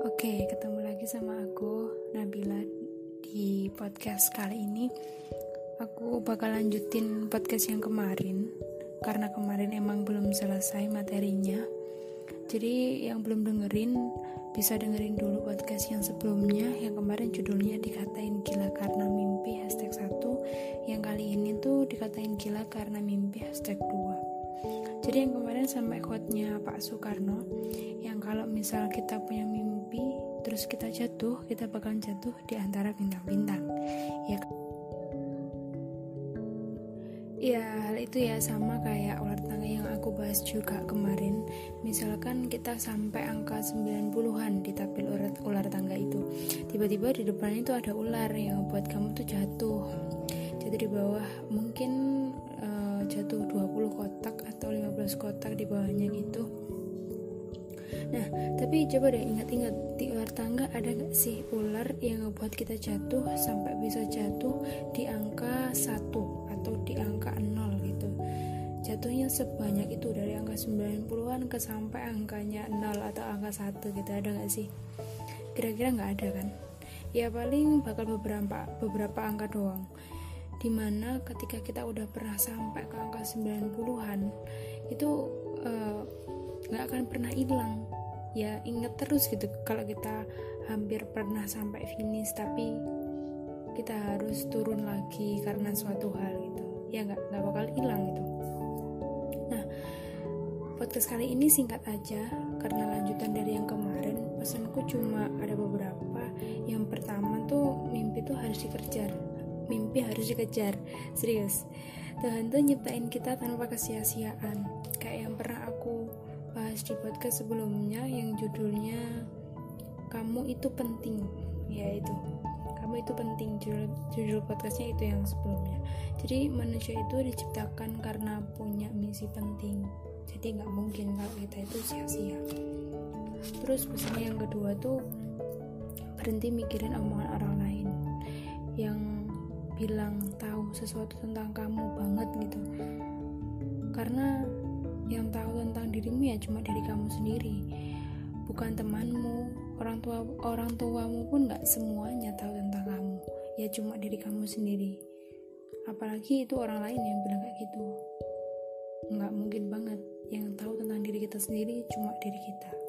Oke, ketemu lagi sama aku Nabila di podcast kali ini. Aku bakal lanjutin podcast yang kemarin karena kemarin emang belum selesai materinya. Jadi yang belum dengerin bisa dengerin dulu podcast yang sebelumnya yang kemarin judulnya dikatain gila karena mimpi hashtag 1 yang kali ini tuh dikatain gila karena mimpi hashtag 2 jadi yang kemarin sampai quote-nya Pak Soekarno Yang kalau misal kita punya mimpi terus kita jatuh kita bakalan jatuh di antara bintang-bintang ya Ya, hal itu ya sama kayak ular tangga yang aku bahas juga kemarin. Misalkan kita sampai angka 90-an di tapil ular, ular tangga itu. Tiba-tiba di depan itu ada ular yang buat kamu tuh jatuh. Jatuh di bawah, mungkin uh, jatuh 20 kotak atau 15 kotak di bawahnya gitu Nah, tapi coba deh ingat-ingat di ular tangga ada gak sih ular yang ngebuat kita jatuh sampai bisa jatuh di angka 1 atau di angka 0 gitu. Jatuhnya sebanyak itu dari angka 90-an ke sampai angkanya 0 atau angka 1 gitu ada gak sih? Kira-kira nggak ada kan? Ya paling bakal beberapa beberapa angka doang. Di mana ketika kita udah pernah sampai ke angka 90-an itu eh, nggak uh, akan pernah hilang. Ya inget terus gitu kalau kita hampir pernah sampai finish tapi kita harus turun lagi karena suatu hal gitu. Ya nggak nggak bakal hilang gitu. Nah podcast kali ini singkat aja karena lanjutan dari yang kemarin pesanku cuma ada beberapa. Yang pertama tuh mimpi tuh harus dikejar mimpi harus dikejar. Serius. Tuhan tuh nyiptain kita tanpa kesia-siaan. Kayak yang pernah aku bahas di podcast sebelumnya yang judulnya kamu itu penting. Yaitu kamu itu penting. Judul, judul podcastnya itu yang sebelumnya. Jadi manusia itu diciptakan karena punya misi penting. Jadi nggak mungkin kalau kita itu sia-sia. Terus pesannya yang kedua tuh berhenti mikirin omongan orang lain. Yang bilang tahu sesuatu tentang kamu banget gitu. Karena yang tahu tentang dirimu ya cuma diri kamu sendiri. Bukan temanmu orang tua orang tuamu pun nggak semuanya tahu tentang kamu. Ya cuma diri kamu sendiri. Apalagi itu orang lain yang bilang kayak gitu. Nggak mungkin banget. Yang tahu tentang diri kita sendiri cuma diri kita